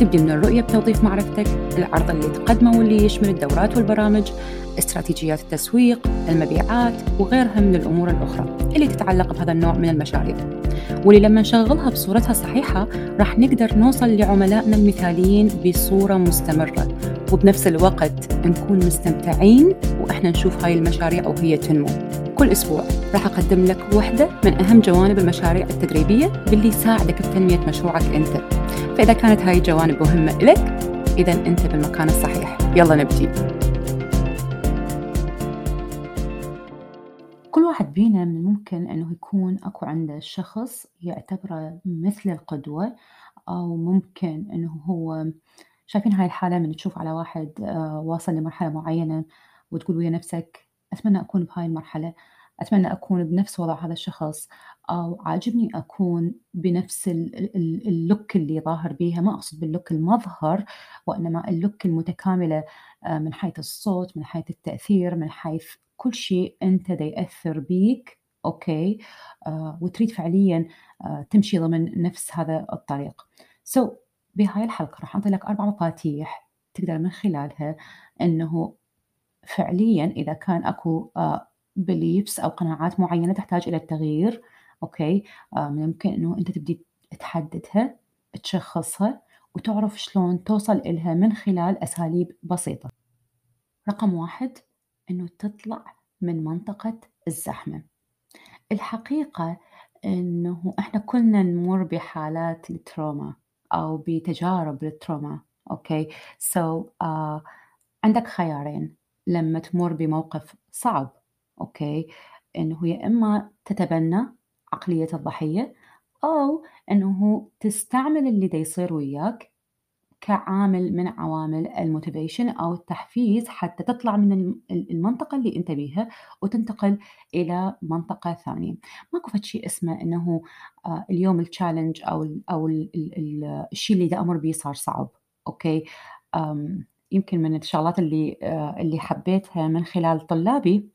تبدي من الرؤية بتوظيف معرفتك العرض اللي تقدمه واللي يشمل الدورات والبرامج استراتيجيات التسويق المبيعات وغيرها من الأمور الأخرى اللي تتعلق بهذا النوع من المشاريع. واللي لما نشغلها بصورتها الصحيحة راح نقدر نوصل لعملائنا المثاليين بصورة مستمرة. وبنفس الوقت نكون مستمتعين وإحنا نشوف هاي المشاريع وهي تنمو. كل أسبوع راح أقدم لك وحدة من أهم جوانب المشاريع التدريبية باللي يساعدك بتنمية مشروعك أنت. فإذا كانت هاي الجوانب مهمة لك إذا أنت بالمكان الصحيح. يلا نبتدي كل واحد بينا من الممكن أنه يكون أكو عنده شخص يعتبره مثل القدوة أو ممكن أنه هو شايفين هاي الحالة من تشوف على واحد آه، واصل لمرحلة معينة وتقول ويا نفسك أتمنى أكون بهاي المرحلة أتمنى أكون بنفس وضع هذا الشخص أو عاجبني أكون بنفس ال look اللي ظاهر بيها ما أقصد بال look المظهر وإنما ال look المتكاملة آه، من حيث الصوت من حيث التأثير من حيث كل شيء أنت دا يأثر بيك okay؟ آه وتريد فعليا آه تمشي ضمن نفس هذا الطريق. so, بهاي الحلقة راح أعطي لك أربع مفاتيح تقدر من خلالها أنه فعليا إذا كان أكو آه beliefs أو قناعات معينة تحتاج إلى التغيير okay؟ آه ممكن أنه أنت تبدي تحددها تشخصها وتعرف شلون توصل إلها من خلال أساليب بسيطة. رقم واحد أنه تطلع من منطقة الزحمة. الحقيقة أنه إحنا كلنا نمر بحالات ال trauma أو بتجارب ال trauma okay؟ so, uh, عندك خيارين لما تمر بموقف صعب okay؟ إنه يا إما تتبنى عقلية الضحية أو إنه تستعمل اللي دا يصير وياك كعامل من عوامل ال motivation أو التحفيز حتى تطلع من المنطقة اللي أنت بيها وتنتقل إلى منطقة ثانية. ماكو فد شيء اسمه إنه آه، اليوم ال challenge أو ال أو ال ال الشيء اللي دا أمر به صار صعب okay؟ يمكن من الشغلات اللي آه، اللي حبيتها من خلال طلابي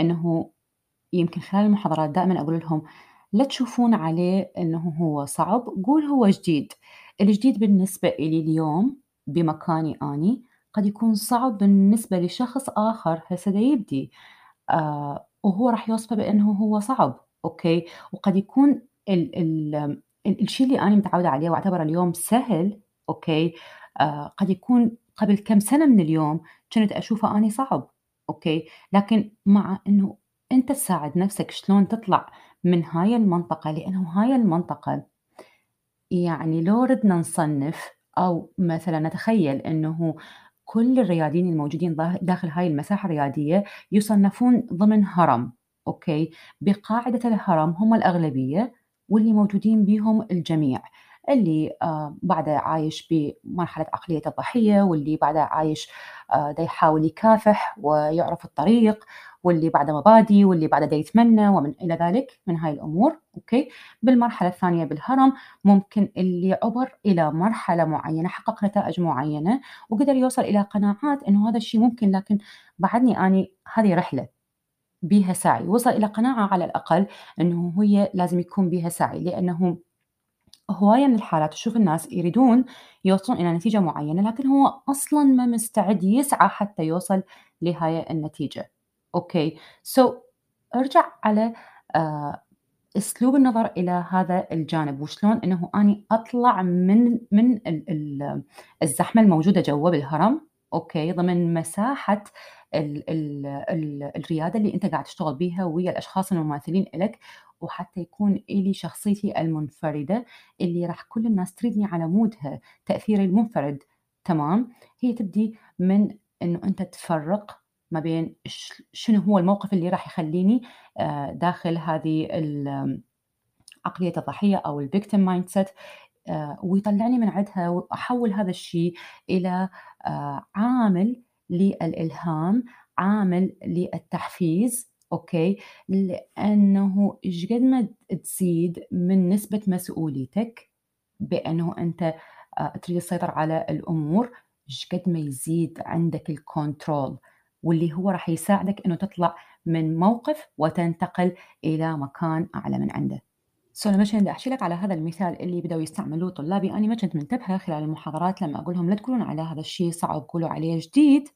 إنه يمكن خلال المحاضرات دائما أقول لهم لا تشوفون عليه إنه هو صعب. قول هو جديد. الجديد بالنسبة إلي اليوم بمكاني أني قد يكون صعب بالنسبة لشخص آخر. هسه يبدي. آه وهو راح يوصفه بأنه هو صعب okay؟ وقد يكون ال ال الشيء اللي أنا متعودة عليه وأعتبره اليوم سهل okay؟ آه قد يكون قبل كم سنة من اليوم كنت أشوفه أني صعب okay؟ لكن مع إنه أنت تساعد نفسك شلون تطلع من هاي المنطقة لأنه هاي المنطقة يعني لو ردنا نصنف أو مثلا نتخيل أنه كل الرياديين الموجودين داخل هاي المساحة الريادية يصنفون ضمن هرم okay؟ بقاعدة الهرم هم الأغلبية واللي موجودين بهم الجميع. اللي آه بعده عايش بمرحلة عقلية الضحية واللي بعده عايش آه دا يحاول يكافح ويعرف الطريق واللي بعده مبادئ واللي بعده دا يتمنى ومن إلى ذلك من هاي الأمور okay؟ بالمرحلة الثانية بالهرم ممكن اللي عبر إلى مرحلة معينة حقق نتائج معينة وقدر يوصل إلى قناعات إنه هذا الشيء ممكن لكن بعدني أني هذه رحلة بيها سعي. وصل إلى قناعة على الأقل أنه هي لازم يكون بيها سعي لأنه هواية من الحالات. تشوف الناس يريدون يوصلون إلى نتيجة معينة لكن هو أصلا ما مستعد يسعى حتى يوصل لهاي النتيجة. okay. so, أرجع على آه أسلوب النظر إلى هذا الجانب. وشلون إنه أني أطلع من من الزحمة الموجودة جوا بالهرم. أوكي. ضمن مساحة ال ال ال الريادة اللي أنت قاعد تشتغل بيها ويا الأشخاص المماثلين لك وحتى يكون إلي شخصيتي المنفردة اللي راح كل الناس تريدني على مودها تأثيري المنفرد. تمام؟ هي تبدي من إنه أنت تفرق ما بين شنو هو الموقف اللي راح يخليني آه، داخل هذه عقلية الضحية أو ال victim mindset ويطلعني من عندها وأحول هذا الشيء إلى آه، عامل للإلهام عامل للتحفيز okay؟ لأنه إيش قد ما تزيد من نسبة مسؤوليتك بأنه أنت آه، تريد تسيطر على الأمور إيش قد ما يزيد عندك ال control واللي هو راح يساعدك أنه تطلع من موقف وتنتقل إلى مكان أعلى من عنده. so لما بدي أحكي لك على هذا المثال اللي بدأوا يستعملوه طلابي. أنا ما كنت منتبهة خلال المحاضرات لما أقول لهم لا تقولون على هذا الشيء صعب قولوا عليه جديد.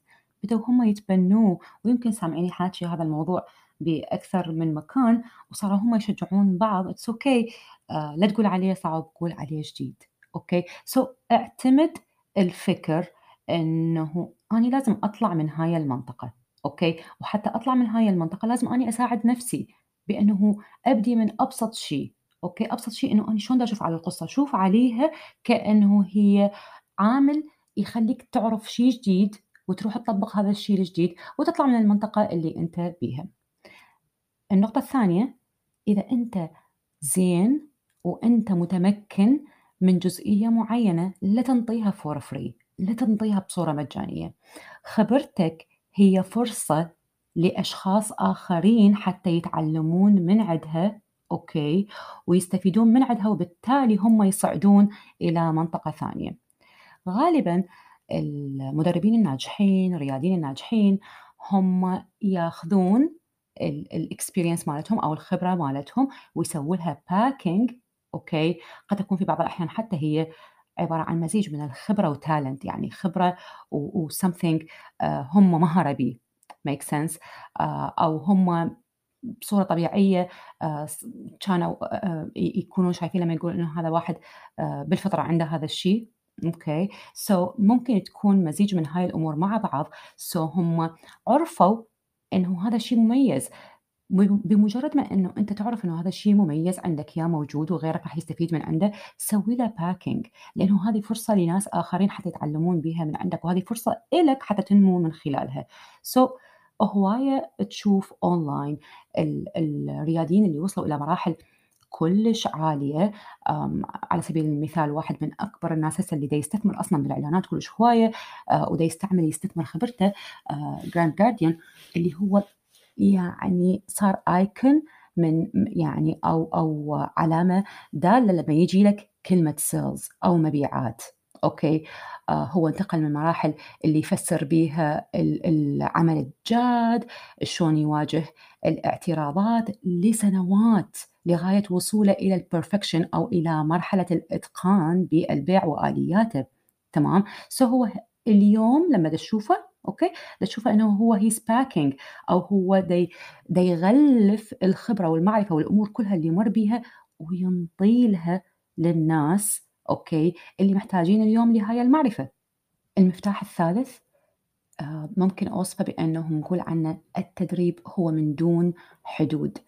بدأوا هم يتبنوه. ويمكن سامعيني حاكي هذا الموضوع. بأكثر من مكان وصاروا هم يشجعون بعض it's okay. آه لا تقول عليه صعب قول عليه جديد okay so اعتمد الفكر إنه أنا لازم أطلع من هاي المنطقة okay وحتى أطلع من هاي المنطقة لازم أني أساعد نفسي بأنه أبدي من أبسط شيء okay أبسط شيء إنه أنا شلون أشوف على القصة؟ شوف عليها كأنه هي عامل يخليك تعرف شيء جديد وتروح تطبق هذا الشيء الجديد وتطلع من المنطقة اللي أنت بيها. النقطة الثانية إذا أنت زين وأنت متمكن من جزئية معينة لا تنطيها for free لا تنطيها بصورة مجانية. خبرتك هي فرصة لأشخاص آخرين حتى يتعلمون من عندها okay؟ ويستفيدون من عندها وبالتالي هم يصعدون إلى منطقة ثانية. غالبا المدربين الناجحين الرياديين الناجحين هم ياخذون ال experience مالتهم أو الخبرة مالتهم ويسووا لها packaging okay؟ قد تكون في بعض الأحيان حتى هي عبارة عن مزيج من الخبرة و talent يعني خبرة و something آه، هم مهره به make sense آه، أو هم بصورة طبيعية آه، كانوا يكونون شايفين لما يقول إنه هذا واحد بالفطرة عنده هذا الشيء. okay؟ so ممكن تكون مزيج من هاي الأمور مع بعض. so, هم عرفوا إنه هذا الشيء مميز. بمجرد ما إنه أنت تعرف إنه هذا الشيء مميز عندك ياه موجود وغيرك راح يستفيد من عنده سوي له packaging لأنه هذه فرصة لناس آخرين حتى يتعلمون بها من عندك وهذه فرصة لك حتى تنمو من خلالها. so, هواية تشوف اونلاين الرياديين اللي وصلوا إلى مراحل كلش عالية على سبيل المثال واحد من أكبر الناس هسه اللي دا يستثمر أصلا بالإعلانات كلش هواية آه، ودا يستعمل يستثمر خبرته Grant آه، Cardone اللي هو يعني صار icon من يعني أو أو علامة دالة لما يجي لك كلمة sales أو مبيعات okay؟ آه هو انتقل من مراحل اللي يفسر بيها العمل الجاد شلون يواجه الاعتراضات لسنوات لغاية وصوله إلى ال perfection أو إلى مرحلة الإتقان بالبيع والياته تمام؟ so هو اليوم لما تشوفه okay؟ تشوفه إنه هو he's packaging أو هو دي, دي يغلف الخبرة والمعرفة والأمور كلها اللي يمر بيها وينطي لها للناس okay؟ اللي محتاجين اليوم لهاي المعرفة. المفتاح الثالث آه، ممكن أوصفه بأنه نقول عنه التدريب هو من دون حدود.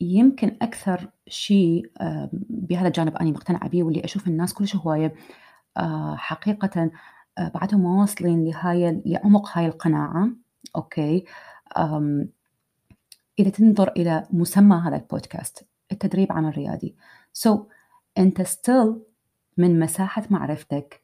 يمكن أكثر شيء آه، بهذا الجانب أنا مقتنعة به واللي أشوف الناس كلش هواية. آه، حقيقة بعدهم ما واصلين لهاي لعمق هاي القناعة. okay؟ إذا تنظر إلى مسمى هذا البودكاست التدريب عمل ريادي so, أنت still من مساحة معرفتك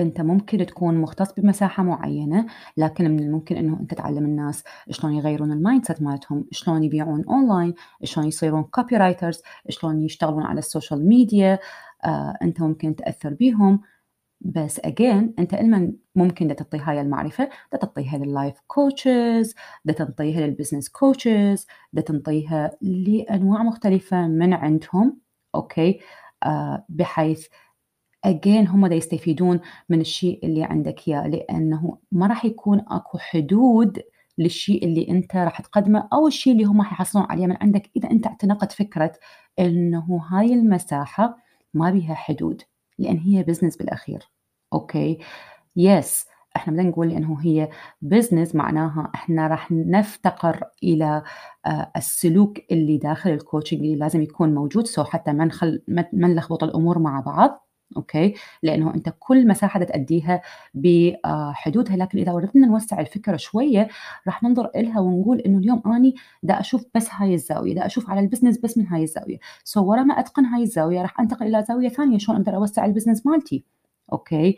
انت ممكن تكون مختص بمساحة معينة لكن من الممكن إنه أنت تعلم الناس شلون يغيرون ال mindset مالتهم شلون يبيعون أونلاين شلون يصيرون copywriters شلون يشتغلون على السوشيال ميديا آه، أنت ممكن تأثر بيهم. بس again أنت علما ممكن تعطي هاي المعرفة تعطيها لل life coaches تعطيها لل business coaches تعطيها لأنواع مختلفة من عندهم okay آه بحيث again هم دا يستفيدون من الشيء اللي عندك إياه لأنه ما راح يكون أكو حدود للشيء اللي أنت راح تقدمه أو الشيء اللي هم حيحصلون عليه من عندك إذا أنت اعتنقت فكرة إنه هاي المساحة ما بيها حدود لأن هي business بالأخير. Okay؟ بس إحنا بدنا نقول إنه هي business معناها إحنا راح نفتقر إلى آه، السلوك اللي داخل ال coaching اللي لازم يكون موجود so حتى ما نخل ما نلخبط الأمور مع بعض. Okay؟ لإنه أنت كل مساحة تأديها بحدودها، لكن إذا ردنا نوسّع الفكرة شوية راح ننظر إلها ونقول إنه اليوم أني دا أشوف بس هاي الزاوية، دا أشوف على ال business بس من هاي الزاوية، so ورا ما أتقن هاي الزاوية راح أنتقل إلى زاوية ثانية شلون أقدر أوسّع ال business مالتي، okay؟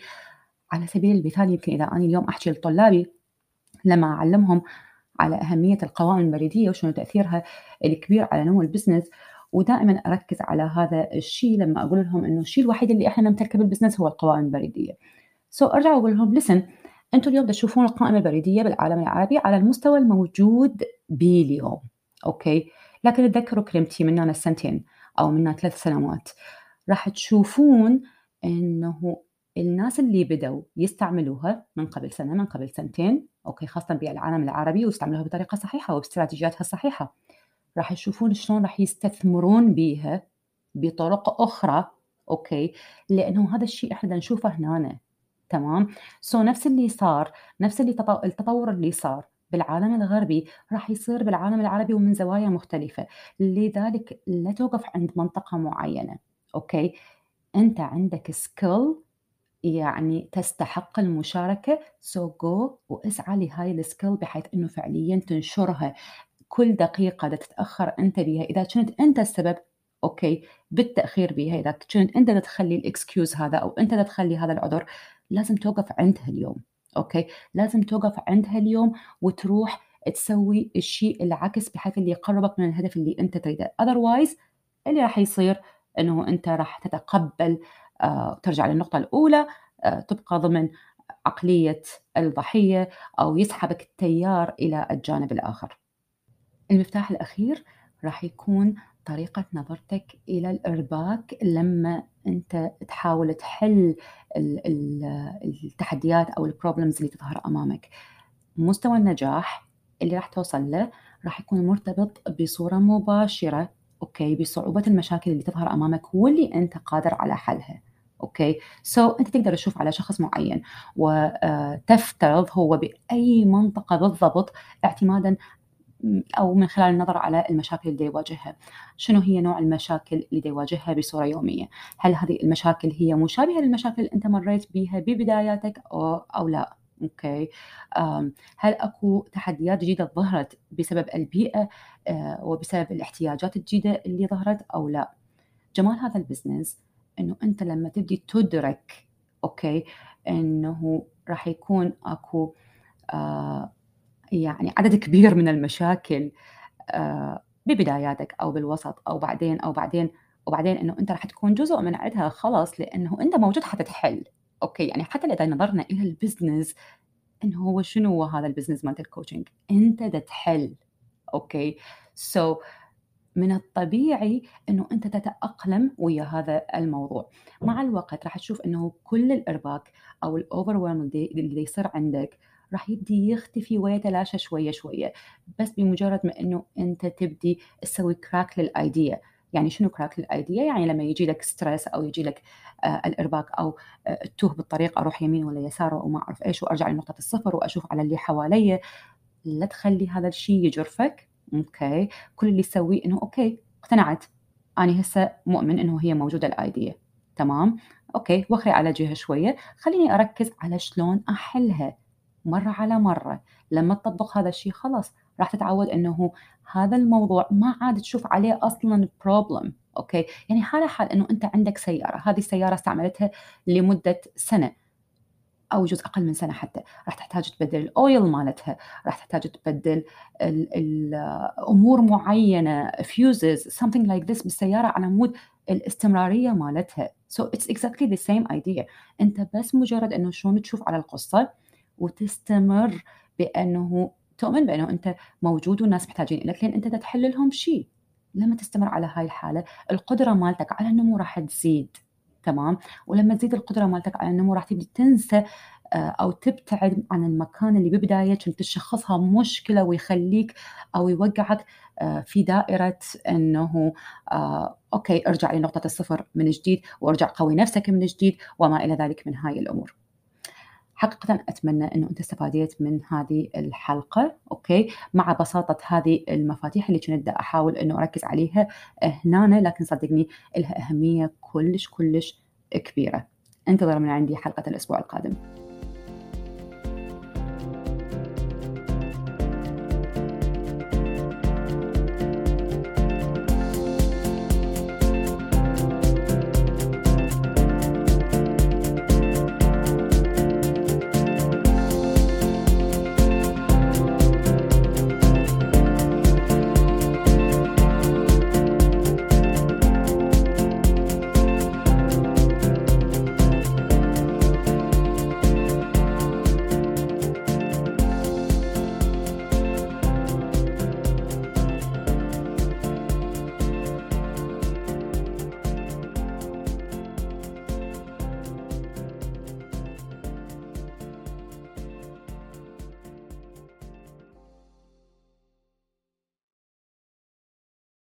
على سبيل المثال يمكن إذا أني اليوم أحكي لطلابي لما أعلمهم على أهمية القوائم البريدية وشنو تأثيرها الكبير على نمو ال business ودائما أركز على هذا الشيء لما أقول لهم إنه الشيء الوحيد اللي إحنا نمتلكه بال business هو القوائم البريدية. So أرجع وأقول لهم listen أنتم اليوم تشوفون القائمة البريدية بالعالم العربي على المستوى الموجود به اليوم. Okay؟ لكن تذكروا كلمتي من هنا سنتين أو من ثلاث سنوات راح تشوفون إنه الناس اللي بدوا يستعملوها من قبل سنة من قبل سنتين okay خاصة بالعالم العربي واستعملوها بطريقة صحيحة وباستراتيجياتها الصحيحة راح يشوفون شلون راح يستثمرون بيها بطرق أخرى Okay؟ لأنه هذا الشيء إحنا نشوفه هنا تمام؟ So نفس اللي صار نفس اللي التطور اللي صار بالعالم الغربي راح يصير بالعالم العربي ومن زوايا مختلفة. لذلك لا توقف عند منطقة معينة okay؟ أنت عندك skill يعني تستحق المشاركة سو so جو واسعى لهاي ال skill بحيث إنه فعليا تنشرها. كل دقيقة دا تتأخر أنت بيها. إذا كنت أنت السبب Okay بالتأخير بيها. إذا كنت أنت تخلي ال excuse هذا أو أنت تخلي هذا العذر لازم توقف عندها اليوم okay؟ لازم توقف عندها اليوم وتروح تسوي الشيء العكس بحيث اللي يقربك من الهدف اللي أنت تريده. Otherwise اللي راح يصير أنه أنت راح تتقبل آه ترجع للنقطة الأولى آه تبقى ضمن عقلية الضحية أو يسحبك التيار إلى الجانب الآخر. المفتاح الأخير راح يكون طريقة نظرتك إلى الإرباك لما أنت تحاول تحل التحديات أو ال problems اللي تظهر أمامك. مستوى النجاح اللي راح توصل له راح يكون مرتبط بصورة مباشرة okay بصعوبة المشاكل اللي تظهر أمامك واللي أنت قادر على حلها okay؟ So, أنت تقدر تشوف على شخص معين وتفترض هو بأي منطقة بالضبط اعتمادا أو من خلال النظر على المشاكل اللي يواجهها. شنو هي نوع المشاكل اللي يواجهها بصورة يومية؟ هل هذه المشاكل هي مشابهة للمشاكل اللي أنت مريت بها ببداياتك أو, أو لا؟ Okay. هل أكو تحديات جديدة ظهرت بسبب البيئة آه، وبسبب الاحتياجات الجديدة اللي ظهرت أو لا؟ جمال هذا ال business إنه أنت لما تبدي تدرك okay إنه راح يكون أكو آه يعني عدد كبير من المشاكل آه، ببداياتك أو بالوسط أو بعدين أو بعدين وبعدين إنه أنت راح تكون جزء من عندها خلاص لأنه أنت موجود حتى تحل. Okay يعني حتى اذا نظرنا إلى ال business إنه هو شنو هو هذا ال business مالت ال coaching أنت دا تحل. أوكي سو so, من الطبيعي إنه أنت تتأقلم ويا هذا الموضوع. مع الوقت راح تشوف إنه كل الإرباك أو ال overwhelm اللي يصير عندك راح يبدي يختفي ويتلاشى شوية شوية بس بمجرد ما إنه أنت تبدي تسوي crack لل idea. يعني شنو crack لل idea؟ يعني لما يجي لك stress أو يجي لك آه الإرباك أو آه توه بالطريق أروح يمين ولا يسار وما أعرف إيش وأرجع لنقطة الصفر وأشوف على اللي حوالي. لا تخلي هذا الشيء يجرفك. Okay. كل اللي تسويه إنه okay اقتنعت. أنا هسه مؤمن إنه هي موجودة ال idea. تمام؟ Okay. وخري على جهة شوية. خليني أركز على شلون أحلها. مرة على مرة. لما تطبق هذا الشيء خلاص راح تتعود إنه هذا الموضوع ما عاد تشوف عليه أصلا problem okay؟ يعني حاله حال إنه أنت عندك سيارة هذه السيارة استعملتها لمدة سنة أو جزء أقل من سنة حتى. راح تحتاج تبدل ال oil مالتها راح تحتاج تبدل الأمور معينة fuses something like this بالسيارة على مود الاستمرارية مالتها. So it's exactly the same idea. أنت بس مجرد إنه شلون تشوف على القصة وتستمر بأنه تؤمن بأنه أنت موجود والناس محتاجين لك لأن أنت تحل لهم شيء لما تستمر على هاي الحالة القدرة مالتك على النمو راح تزيد تمام ولما تزيد القدرة مالتك على النمو راح تبدي تنسى آه، أو تبتعد عن المكان اللي ببداية كنت تشخصها مشكلة ويخليك أو يوقعك آه، في دائرة إنه آه، okay ارجع لنقطه الصفر من جديد وارجع قوي نفسك من جديد وما إلى ذلك من هاي الأمور. حقيقة أتمنى أنه أنت استفاديت من هذه الحلقة okay مع بساطة هذه المفاتيح اللي كنت أحاول أنه أركز عليها هنا لكن صدقني لها أهمية كلش كلش كبيرة. انتظروا من عندي حلقة الأسبوع القادم.